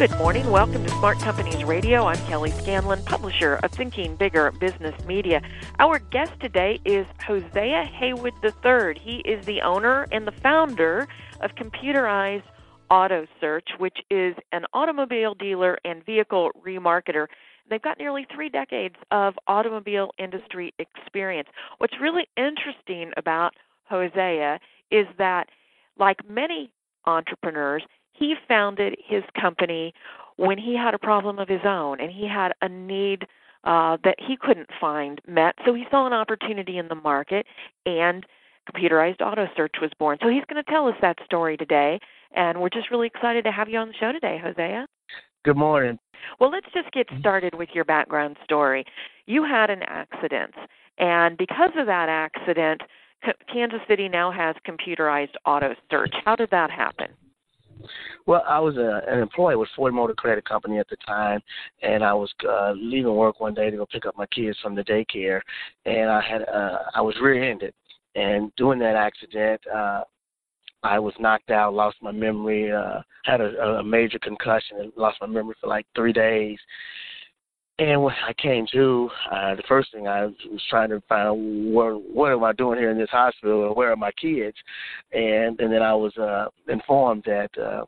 Good morning. Welcome to Smart Companies Radio. I'm Kelly Scanlon, publisher of Thinking Bigger Business Media. Our guest today is Hosea Haywood III. He is the owner and the founder of Computerized Auto Search, which is an automobile dealer and vehicle remarketer. They've got nearly three decades of automobile industry experience. What's really interesting about Hosea is that, like many entrepreneurs, he founded his company when he had a problem of his own and he had a need uh, that he couldn't find met. So he saw an opportunity in the market and computerized auto search was born. So he's going to tell us that story today. And we're just really excited to have you on the show today, Hosea. Good morning. Well, let's just get started with your background story. You had an accident, and because of that accident, Kansas City now has computerized auto search. How did that happen? Well, I was a, an employee with Ford Motor Credit Company at the time, and I was uh, leaving work one day to go pick up my kids from the daycare, and I had uh, I was rear-ended, and during that accident, uh, I was knocked out, lost my memory, uh, had a, a major concussion, and lost my memory for like three days. And when I came to, uh, the first thing I was trying to find out what what am I doing here in this hospital and where are my kids, and and then I was uh, informed that uh,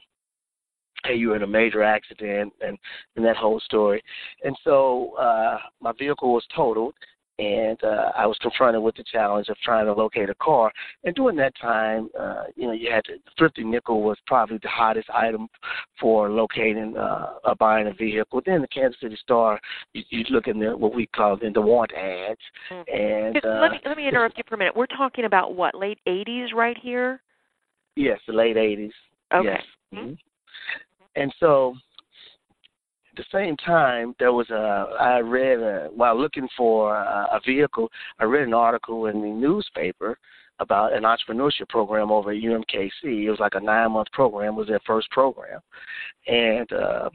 hey, you were in a major accident and and that whole story, and so uh, my vehicle was totaled, and uh, I was confronted with the challenge of trying to locate a car. And during that time, uh, you know, you had to, thrifty nickel was probably the hottest item for locating uh, or buying a vehicle. Then the Kansas City Star, you, you look in the what we call in the want ads. Mm-hmm. And uh, let me let me interrupt you for a minute. We're talking about what late '80s right here. Yes, the late '80s. Okay. Yes. Mm-hmm. And so at the same time, there was a I read a, while looking for a, a vehicle. I read an article in the newspaper about an entrepreneurship program over at UMKC. It was like a nine month program. It was their first program, and uh,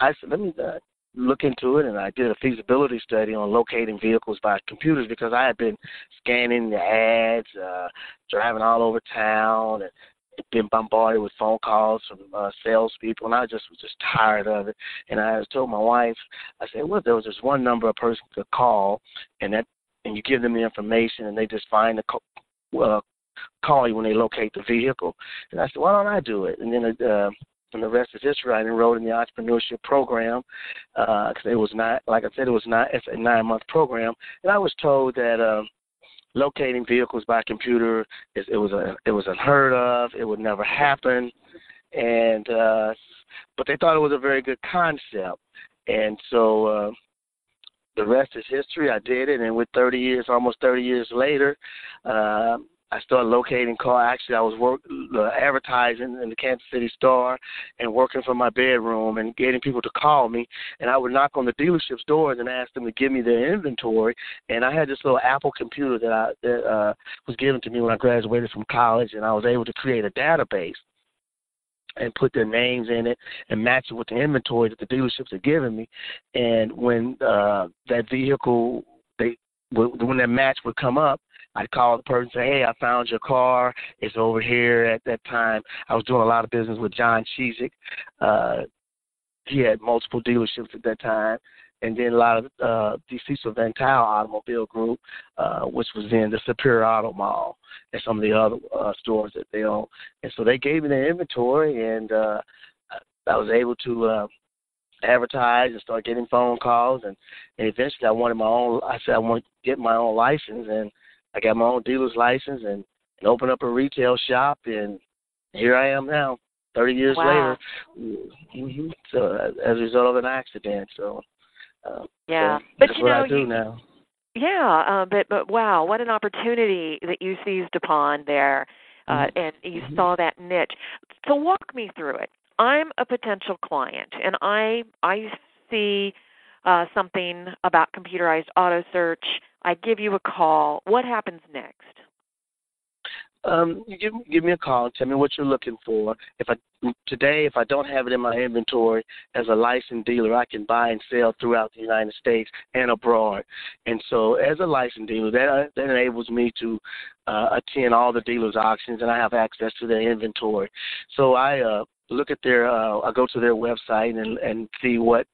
I said, let me uh, look into it. And I did a feasibility study on locating vehicles by computers because I had been scanning the ads, uh, driving all over town, and been bombarded with phone calls from uh, salespeople, and I just was just tired of it. And I told my wife, I said, well, there was just one number a person could call, and that, and you give them the information, and they just find the co- uh, call you when they locate the vehicle. And I said, why don't I do it? And then uh, and the rest is history. I enrolled in the entrepreneurship program because uh, it was not, like I said, it was not it's a nine month program, and I was told that. Uh, locating vehicles by computer it, it was a it was unheard of it would never happen. And uh but they thought it was a very good concept. And so uh the rest is history. I did it and with 30 years almost 30 years later uh I started locating car. Actually, I was work uh, advertising in the Kansas City Star and working from my bedroom and getting people to call me. And I would knock on the dealership's doors and ask them to give me their inventory. And I had this little Apple computer that I that uh, was given to me when I graduated from college, and I was able to create a database and put their names in it and match it with the inventory that the dealerships had given me. And when uh, that vehicle, when that match would come up, I'd call the person and say, Hey, I found your car. It's over here at that time. I was doing a lot of business with John Chezik. Uh he had multiple dealerships at that time. And then a lot of uh the Cecil Van Automobile Group, uh, which was in the Superior Auto Mall and some of the other uh, stores that they own. And so they gave me their inventory and uh I was able to uh advertise and start getting phone calls and, and eventually I wanted my own I said I want to get my own license and I got my own dealer's license and, and opened up a retail shop, and here I am now, 30 years wow. later. Mm-hmm. So as a result of an accident, so uh, yeah, so but that's you what know, I do you, now. Yeah, uh, but but wow, what an opportunity that you seized upon there, uh, mm-hmm. and you mm-hmm. saw that niche. So walk me through it. I'm a potential client, and I I see uh, something about computerized auto search I give you a call. What happens next? Um, you give give me a call. Tell me what you're looking for. If I today, if I don't have it in my inventory as a licensed dealer, I can buy and sell throughout the United States and abroad. And so, as a licensed dealer, that that enables me to uh, attend all the dealers' auctions, and I have access to their inventory. So I uh, look at their uh, I go to their website and and see what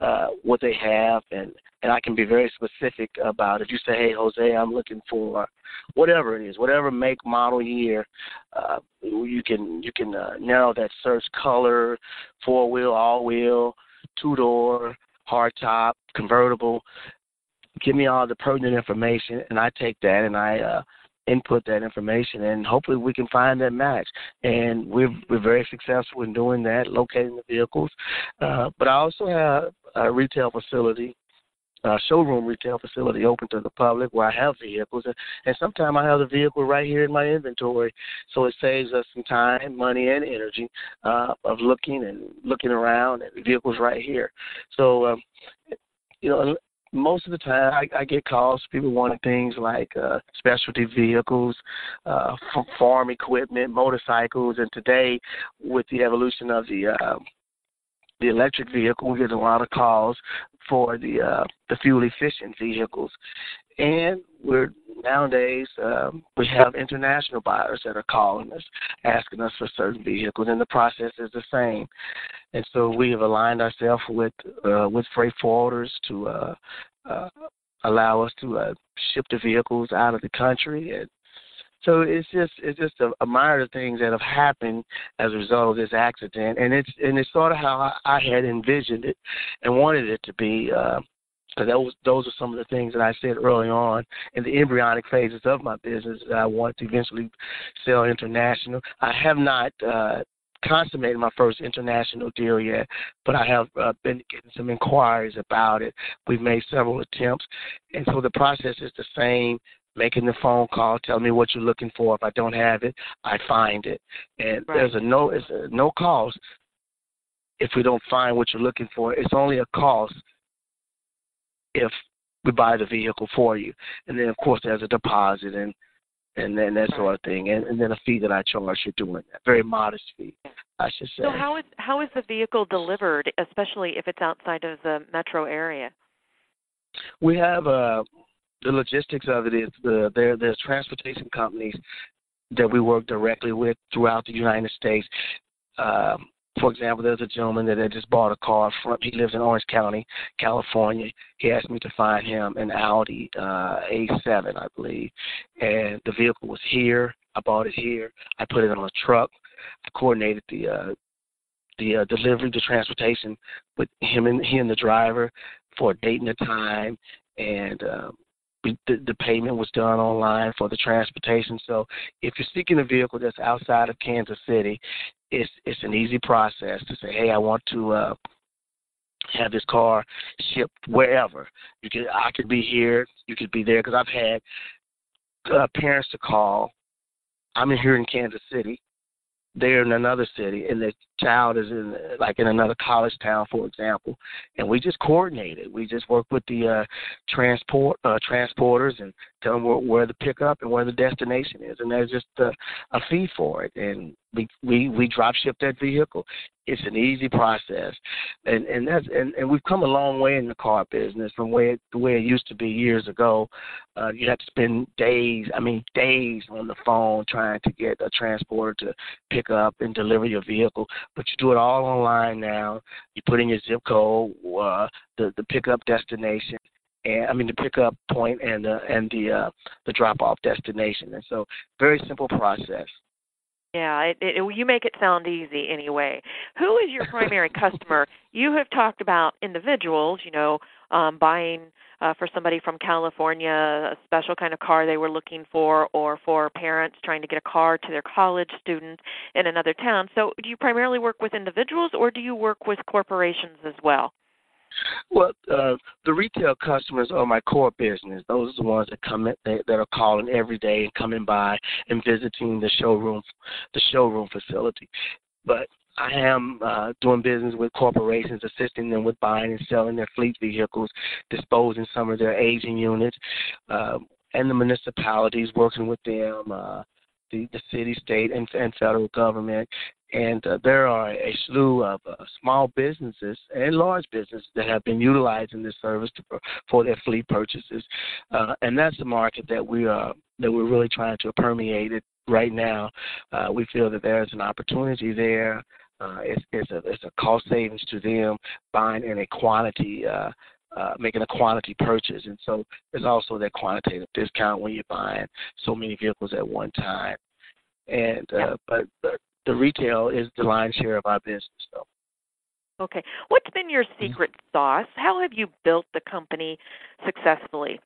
uh, what they have and and I can be very specific about if you say, hey Hosea, I'm looking for whatever it is, whatever make, model, year, uh, you can you can uh, narrow that search color, four wheel, all wheel, two door, hard top, convertible. Give me all the pertinent information, and I take that and I uh, input that information, and hopefully we can find that match. And we're we're very successful in doing that, locating the vehicles. Uh, but I also have a retail facility. A showroom retail facility open to the public where I have vehicles, and, and sometimes I have the vehicle right here in my inventory, so it saves us some time, money, and energy uh, of looking and looking around, and the vehicles right here. So, um, you know, most of the time I, I get calls people wanting things like uh, specialty vehicles, uh, farm equipment, motorcycles, and today with the evolution of the uh, the electric vehicle, we get a lot of calls for the uh, the fuel efficient vehicles, and we're nowadays um, we have international buyers that are calling us, asking us for certain vehicles, and the process is the same. And so we have aligned ourselves with uh, with freight forwarders to uh, uh, allow us to uh, ship the vehicles out of the country and so it's just it's just a, a myriad of things that have happened as a result of this accident, and it's and it's sort of how I, I had envisioned it and wanted it to be. Uh, because was those are some of the things that I said early on in the embryonic phases of my business that I want to eventually sell international. I have not uh, consummated my first international deal yet, but I have uh, been getting some inquiries about it. We've made several attempts, and so the process is the same. Making the phone call, tell me what you're looking for. If I don't have it, I find it, and right. there's a no, it's a no cost if we don't find what you're looking for. It's only a cost if we buy the vehicle for you. And then, of course, there's a deposit and and then that sort of thing, and, and then a fee that I charge for doing that. Very modest fee, I should say. So how is how is the vehicle delivered, especially if it's outside of the metro area? We have uh, the logistics of it is the there there's transportation companies that we work directly with throughout the United States. Um, for example, there's a gentleman that had just bought a car from. He lives in Orange County, California. He asked me to find him an Audi uh, A7, I believe, and the vehicle was here. I bought it here. I put it on a truck. I coordinated the uh, the uh, delivery, the transportation with him and he and the driver for a date and a time, and um, the, the payment was done online for the transportation. So if you're seeking a vehicle that's outside of Kansas City, it's it's an easy process to say, hey, I want to uh, have this car shipped wherever. You could I could be here, you could be there because I've had uh, parents to call. I'm in here in Kansas City. They're in another city, and the child is in like in another college town, for example. And we just coordinate it. We just work with the uh, transport uh, transporters and tell them where, where the pickup and where the destination is, and there's just a, a fee for it. And we we drop ship that vehicle. It's an easy process, and and that's and, and we've come a long way in the car business from where it, the way it used to be years ago. Uh, you had to spend days, I mean days, on the phone trying to get a transporter to pick up and deliver your vehicle. But you do it all online now. You put in your zip code, uh, the the pickup destination, and I mean the pickup point and the and the uh, the drop off destination. And so very simple process. Yeah, it, it, you make it sound easy anyway. Who is your primary customer? You have talked about individuals, you know, um, buying uh, for somebody from California a special kind of car they were looking for, or for parents trying to get a car to their college students in another town. So, do you primarily work with individuals, or do you work with corporations as well? Well, uh, the retail customers are my core business. Those are the ones that come in, that, that are calling every day and coming by and visiting the showroom, the showroom facility. But I am uh, doing business with corporations, assisting them with buying and selling their fleet vehicles, disposing some of their aging units, uh, and the municipalities working with them, uh, the, the city, state, and, and federal government. And uh, there are a slew of uh, small businesses and large businesses that have been utilizing this service to, for their fleet purchases, uh, and that's the market that we are that we're really trying to permeate it right now. Uh, we feel that there's an opportunity there. Uh, it's, it's, a, it's a cost savings to them buying in a quantity, uh, uh, making a quantity purchase. And so there's also that quantitative discount when you're buying so many vehicles at one time. And uh, but, but the retail is the lion's share of our business, though. Okay. What's been your secret sauce? How have you built the company successfully?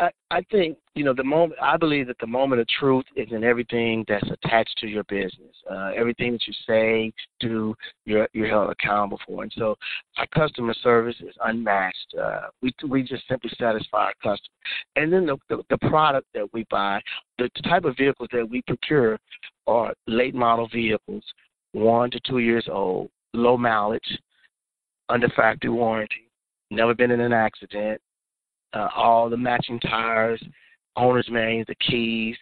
I, think you know the moment. I believe that the moment of truth is in everything that's attached to your business. Uh, everything that you say, do, you're you're held accountable for. And so, our customer service is unmatched. Uh, we we just simply satisfy our customer. And then the, the the product that we buy, the type of vehicles that we procure, are late model vehicles, one to two years old, low mileage, under factory warranty, never been in an accident uh, all the matching tires, owner's manuals, the keys,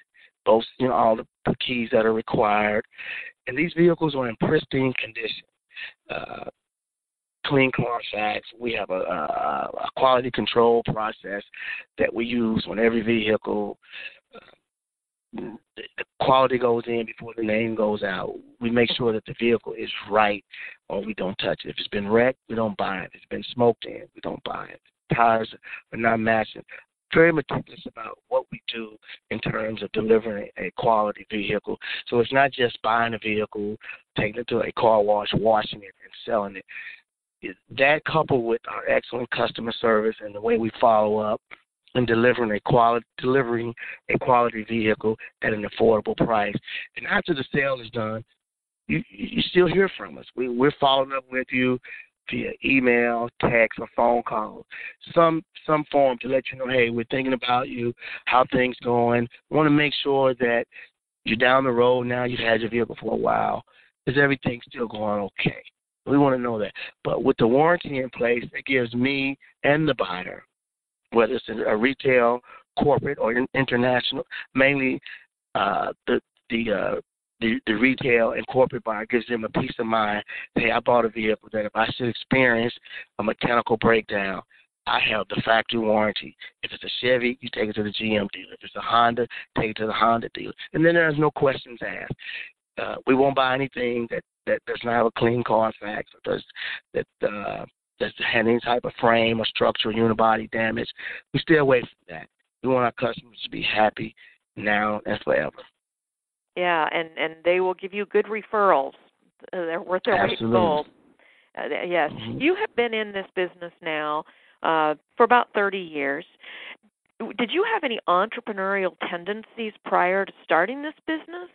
both you know all the, the keys that are required, and these vehicles are in pristine condition. Uh, clean Carfax. We have a, a, a quality control process that we use on every vehicle. Uh, the quality goes in before the name goes out. We make sure that the vehicle is right or we don't touch it. If it's been wrecked, we don't buy it. If it's been smoked in, we don't buy it tires are not matching. Very meticulous about what we do in terms of delivering a quality vehicle. So it's not just buying a vehicle, taking it to a car wash, washing it, and selling it. That coupled with our excellent customer service and the way we follow up and delivering a quality delivering a quality vehicle at an affordable price. And after the sale is done, you you still hear from us. We we're following up with you via email, text, or phone call. Some some form to let you know, hey, we're thinking about you, how things going. We want to make sure that you're down the road now. You've had your vehicle for a while. Is everything still going okay? We want to know that. But with the warranty in place, it gives me and the buyer, whether it's a retail, corporate, or international, mainly uh, the the uh, the, the retail and corporate buyer gives them a peace of mind. Hey, I bought a vehicle that if I should experience a mechanical breakdown, I have the factory warranty. If it's a Chevy, you take it to the GM dealer. If it's a Honda, take it to the Honda dealer. And then there's no questions asked. Uh, we won't buy anything that, that does not have a clean Carfax or does that uh, that's had any type of frame or structural unibody damage. We stay away from that. We want our customers to be happy now and forever. Yeah, and and they will give you good referrals. Uh, they're worth their weight in gold. Uh, yes, mm-hmm. you have been in this business now uh, for about 30 years. Did you have any entrepreneurial tendencies prior to starting this business?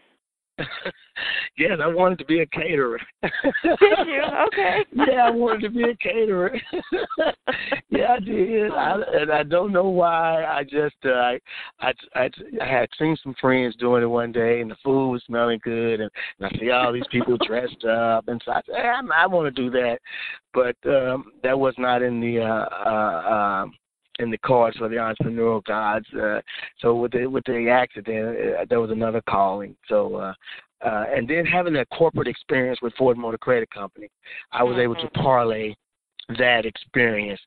Yes, I wanted to be a caterer. did you? Okay. yeah, I wanted to be a caterer. yeah, I did. I, and I don't know why. I just uh, I, I I I had seen some friends doing it one day, and the food was smelling good, and, and I see all these people dressed up, and so I said, hey, I, I want to do that, but um that was not in the uh uh um in the cards for the entrepreneurial gods. Uh, so with the with the accident, uh, there was another calling. So uh, uh, and then having that corporate experience with Ford Motor Credit Company, I was able to mm-hmm. parlay that experience,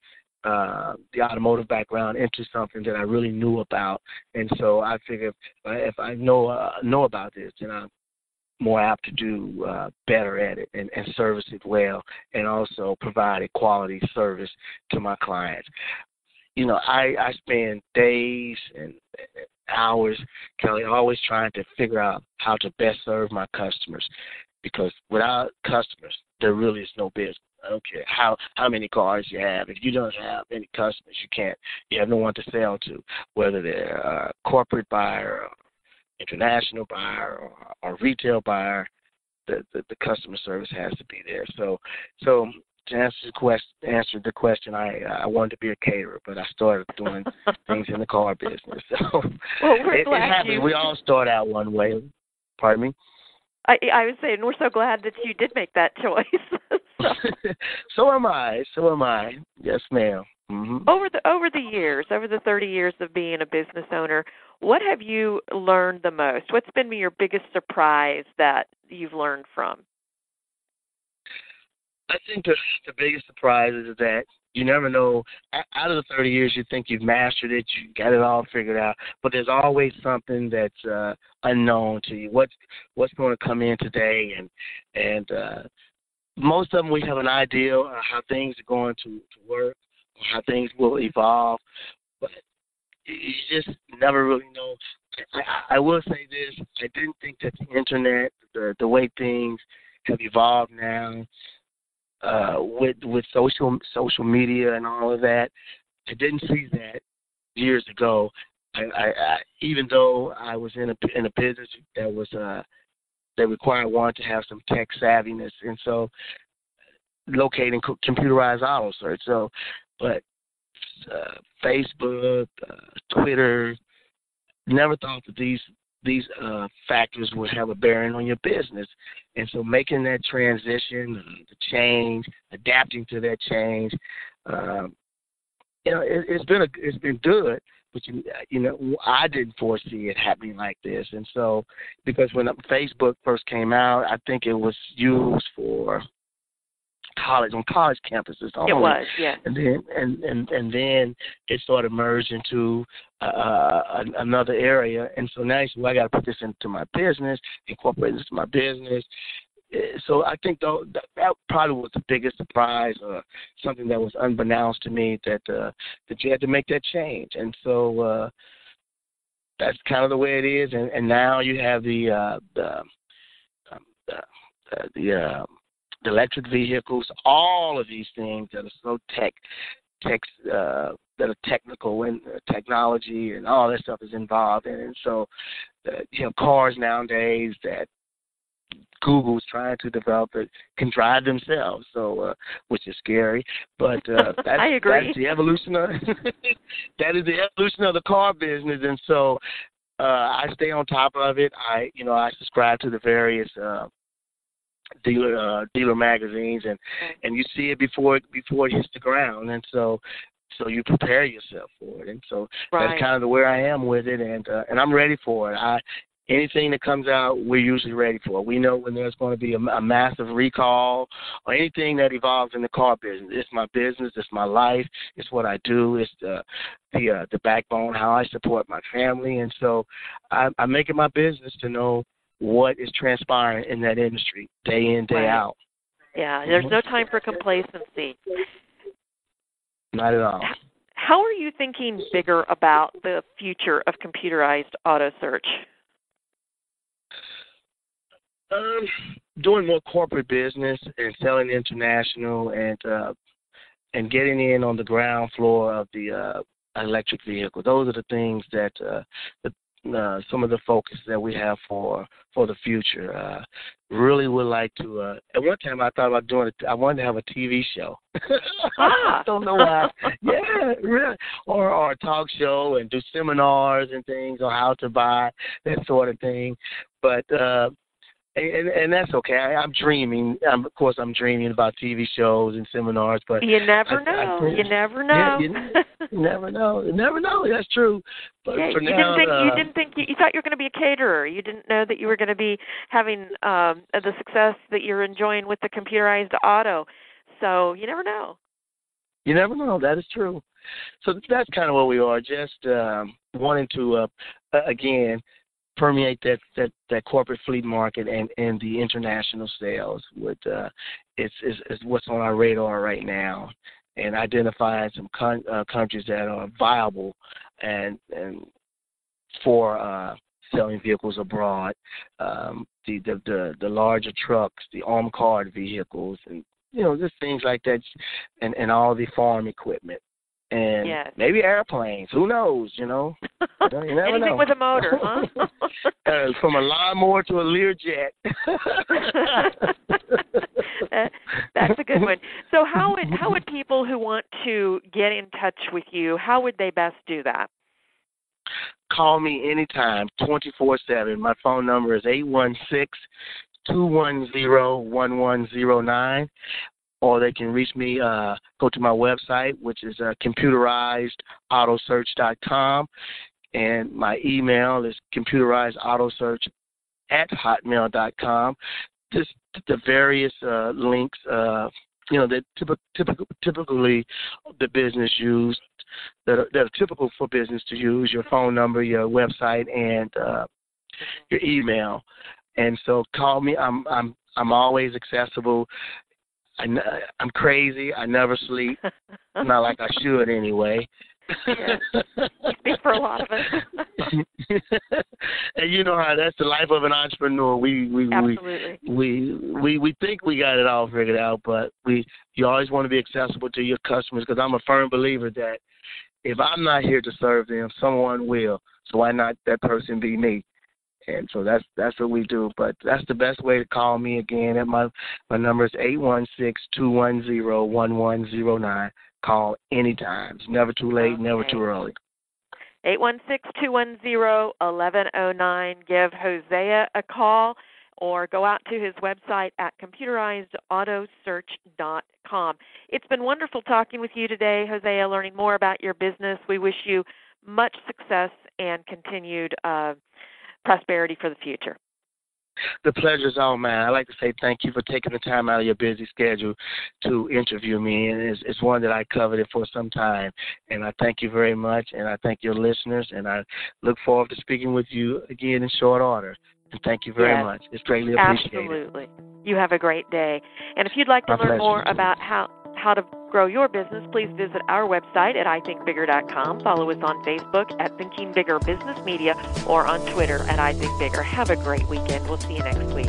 uh, the automotive background, into something that I really knew about. And so I figured if I know uh, know about this, then I'm more apt to do uh, better at it and, and service it well, and also provide a quality service to my clients you know, I I spend days and hours, Kelly, always trying to figure out how to best serve my customers, because without customers, there really is no business. I don't care how how many cars you have. If you don't have any customers, you can't. You have no one to sell to, whether they're a corporate buyer, or international buyer, or, or retail buyer. The, the the customer service has to be there. So so to answer the question, answer the question, I I wanted to be a caterer, but I started doing things in the car business. So well, we're it, glad it. You... We all start out one way. Pardon me. I I would say, and we're so glad that you did make that choice. so. so am I. So am I. Yes, madam mm-hmm. Over the over the years, over the 30 years of being a business owner, what have you learned the most? What's been your biggest surprise that you've learned from? I think the the biggest surprise is that you never know. Out of the 30 years, you think you've mastered it, you got it all figured out, but there's always something that's uh, unknown to you. What's what's going to come in today, and and uh, most of them we have an idea of how things are going to, to work, or how things will evolve, but you just never really know. I, I will say this: I didn't think that the internet, the the way things have evolved now, uh, with with social social media and all of that. I didn't see that years ago. I, I, I even though I was in a in a business that was uh that required one to have some tech savviness, and so locating computerized auto search. So, but uh, Facebook, uh, Twitter, never thought that these these uh, factors would have a bearing on your business. And so making that transition, the change, adapting to that change, um, you know, it, it's been a, it's been good. But you, you know, I didn't foresee it happening like this, and so because when Facebook first came out, I think it was used for college on college campuses only. It was, yeah. And then and and and then it sort of merged into uh, uh another area, and so now you say, well, I got to put this into my business, incorporate this into my business. Eh, so I think though that, that probably was the biggest surprise, or something that was unbeknownst to me that uh, that you had to make that change, and so. uh that's kind of the way it is, and, and now you have the uh, the um, the, the uh, the electric vehicles, all of these things that are so tech, tech uh, that are technical and uh, technology and all that stuff is involved in. And so, uh, you know, cars nowadays that Google's trying to develop it can drive themselves, so uh, which is scary. But uh, that's, I agree. that's the evolution of that is the evolution of the car business, and so uh, I stay on top of it. I you know I subscribe to the various uh, dealer uh, dealer magazines, and and you see it before before it hits the ground, and so so you prepare yourself for it, and so right. that's kind of the where I am with it, and uh, and I'm ready for it. I anything that comes out, we're usually ready for. We know when there's going to be a, a massive recall or anything that evolves in the car business. It's my business. It's my life. It's what I do. It's the the uh, the backbone how I support my family, and so I, I make it my business to know what is transpiring in that industry day in, day right. out. Yeah, there's no time for complacency. Not at all. How are you thinking bigger about the future of computerized auto search? Um, doing more corporate business and selling international and uh, and getting in on the ground floor of the uh, electric vehicle. Those are the things that uh, the uh, some of the focus that we have for for the future. Uh, really would like to. Uh, at one time, I thought about doing it. I wanted to have a TV show. Ah. I don't know why. yeah, really. Or or a talk show and do seminars and things on how to buy that sort of thing. But uh, and and that's okay. I, I'm dreaming. I'm, of course, I'm dreaming about TV shows and seminars, but you never I, know. I, you never know. Yeah, you, you never know. You never know. That's true. But yeah, for you now, didn't think uh, you didn't think you, you thought you were going to be a caterer. You didn't know that you were going to be having um the success that you're enjoying with the computerized auto. So you never know. You never know. That is true. So that's kind of what we are. Just um, wanting to, uh, again, permeate that that that corporate fleet market and and the international sales with uh is is, is what's on our radar right now and identifying some con- uh, countries that are viable and and for uh selling vehicles abroad um the the the, the larger trucks the armed card vehicles and you know just things like that and and all the farm equipment and yes. maybe airplanes. Who knows? You know, you never Anything know. with a motor, huh? uh, from a lawnmower to a Learjet. That's a good one. So how would how would people who want to get in touch with you? How would they best do that? Call me anytime, twenty four seven. My phone number is eight one six two one zero one one zero nine, or they can reach me. Uh, go to my website, which is uh, computerizedautosearch.com, and my email is computerizedautosearch at hotmail.com. Just the various uh, links, uh, you know, that typical, typically the business use that are, that are typical for business to use: your phone number, your website, and uh, your email. And so, call me. I'm I'm I'm always accessible. I, uh, I'm crazy. I never sleep. Not like I should anyway. yes. Speak for a lot of us. and you know how that's the life of an entrepreneur. We we Absolutely. we we we we think we got it all figured out, but we you always want to be accessible to your customers because I'm a firm believer that if I'm not here to serve them, someone will. So why not that person be me? And so that's that's what we do. But that's the best way to call me again. At my my number is eight one six two one zero one one zero nine. Call anytime. It's never too late, okay. never too early. Eight one six two one zero eleven oh nine. Give Hosea a call or go out to his website at computerizedautosearch.com. It's been wonderful talking with you today, Hosea, learning more about your business. We wish you much success and continued uh, prosperity for the future. The pleasure is all mine. I'd like to say thank you for taking the time out of your busy schedule to interview me, and it's, it's one that I coveted for some time. And I thank you very much, and I thank your listeners, and I look forward to speaking with you again in short order. And thank you very yes, much. It's greatly appreciated. Absolutely. You have a great day. And if you'd like to My learn pleasure. more about how how to grow your business, please visit our website at ithinkbigger.com. Follow us on Facebook at Thinking Bigger Business Media or on Twitter at ithinkbigger. Have a great weekend. We'll see you next week.